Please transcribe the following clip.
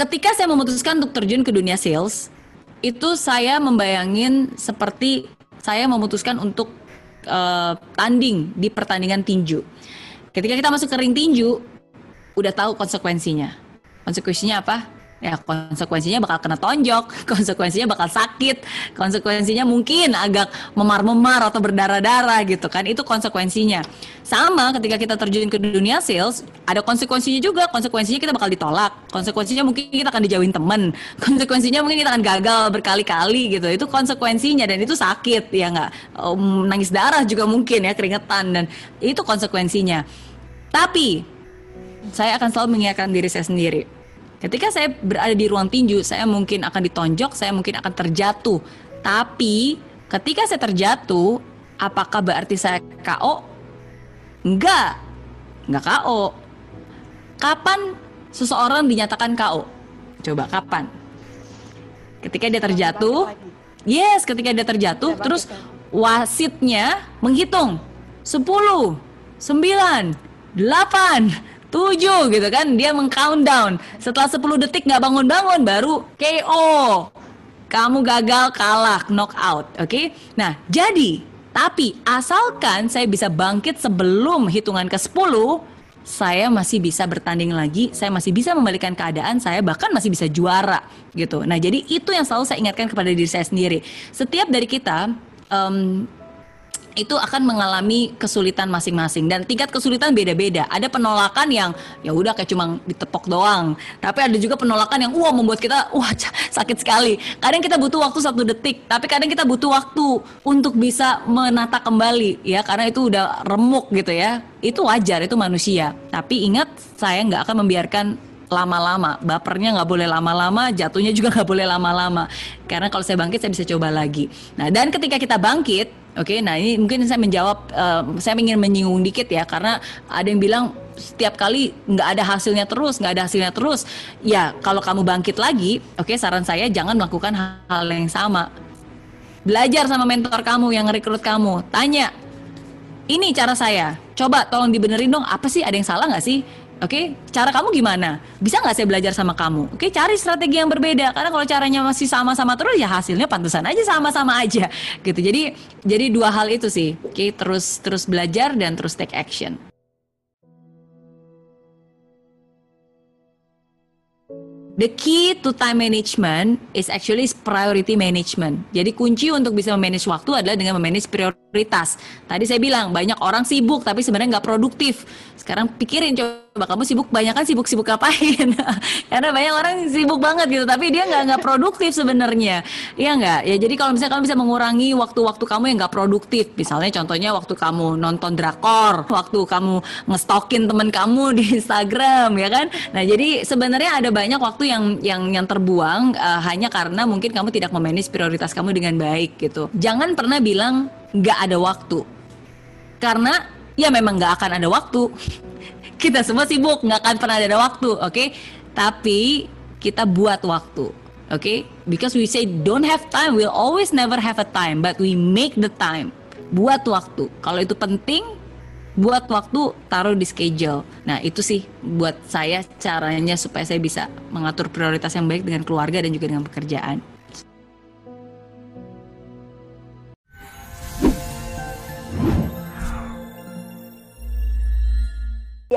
ketika saya memutuskan untuk terjun ke dunia sales, itu saya membayangin seperti saya memutuskan untuk uh, tanding di pertandingan tinju. Ketika kita masuk ke ring tinju, udah tahu konsekuensinya. Konsekuensinya apa? Ya konsekuensinya bakal kena tonjok, konsekuensinya bakal sakit, konsekuensinya mungkin agak memar-memar atau berdarah-darah gitu kan. Itu konsekuensinya. Sama ketika kita terjun ke dunia sales, ada konsekuensinya juga. Konsekuensinya kita bakal ditolak. Konsekuensinya mungkin kita akan dijauhin temen. Konsekuensinya mungkin kita akan gagal berkali-kali gitu. Itu konsekuensinya dan itu sakit ya nggak. Um, nangis darah juga mungkin ya keringetan dan itu konsekuensinya. Tapi saya akan selalu mengingatkan diri saya sendiri Ketika saya berada di ruang tinju, saya mungkin akan ditonjok, saya mungkin akan terjatuh. Tapi ketika saya terjatuh, apakah berarti saya KO? Enggak. Enggak KO. Kapan seseorang dinyatakan KO? Coba kapan? Ketika dia terjatuh. Yes, ketika dia terjatuh terus wasitnya menghitung 10 9 8 tujuh gitu kan dia meng-countdown setelah 10 detik nggak bangun-bangun baru KO kamu gagal kalah knockout oke okay? nah jadi tapi asalkan saya bisa bangkit sebelum hitungan ke 10 saya masih bisa bertanding lagi, saya masih bisa membalikan keadaan, saya bahkan masih bisa juara gitu. Nah, jadi itu yang selalu saya ingatkan kepada diri saya sendiri. Setiap dari kita um, itu akan mengalami kesulitan masing-masing dan tingkat kesulitan beda-beda. Ada penolakan yang ya udah kayak cuma ditepok doang, tapi ada juga penolakan yang wah membuat kita wah sakit sekali. Kadang kita butuh waktu satu detik, tapi kadang kita butuh waktu untuk bisa menata kembali ya karena itu udah remuk gitu ya. Itu wajar, itu manusia. Tapi ingat saya nggak akan membiarkan lama-lama bapernya nggak boleh lama-lama jatuhnya juga nggak boleh lama-lama karena kalau saya bangkit saya bisa coba lagi nah dan ketika kita bangkit Oke, okay, nah ini mungkin saya menjawab, uh, saya ingin menyinggung dikit ya, karena ada yang bilang setiap kali nggak ada hasilnya terus, nggak ada hasilnya terus. Ya, kalau kamu bangkit lagi, oke, okay, saran saya jangan melakukan hal, yang sama. Belajar sama mentor kamu yang rekrut kamu, tanya, ini cara saya, coba tolong dibenerin dong, apa sih, ada yang salah nggak sih? Oke, okay? cara kamu gimana? Bisa nggak saya belajar sama kamu? Oke, okay? cari strategi yang berbeda. Karena kalau caranya masih sama-sama terus, ya hasilnya pantesan aja sama-sama aja, gitu. Jadi, jadi dua hal itu sih. Oke, okay? terus terus belajar dan terus take action. The key to time management is actually priority management. Jadi kunci untuk bisa memanage waktu adalah dengan memanage prioritas. Tadi saya bilang banyak orang sibuk tapi sebenarnya nggak produktif. Sekarang pikirin coba kamu sibuk banyak kan sibuk-sibuk ngapain? Karena banyak orang sibuk banget gitu tapi dia nggak nggak produktif sebenarnya. Iya nggak? Ya jadi kalau misalnya kamu bisa mengurangi waktu-waktu kamu yang nggak produktif, misalnya contohnya waktu kamu nonton drakor, waktu kamu ngestokin temen kamu di Instagram ya kan? Nah jadi sebenarnya ada banyak waktu yang yang yang terbuang uh, hanya karena mungkin kamu tidak memanage prioritas kamu dengan baik gitu. Jangan pernah bilang nggak ada waktu karena ya memang nggak akan ada waktu. kita semua sibuk, nggak akan pernah ada waktu, oke? Okay? Tapi kita buat waktu, oke? Okay? Because we say don't have time, we'll always never have a time, but we make the time. Buat waktu. Kalau itu penting, buat waktu taruh di schedule. Nah, itu sih buat saya caranya supaya saya bisa mengatur prioritas yang baik dengan keluarga dan juga dengan pekerjaan.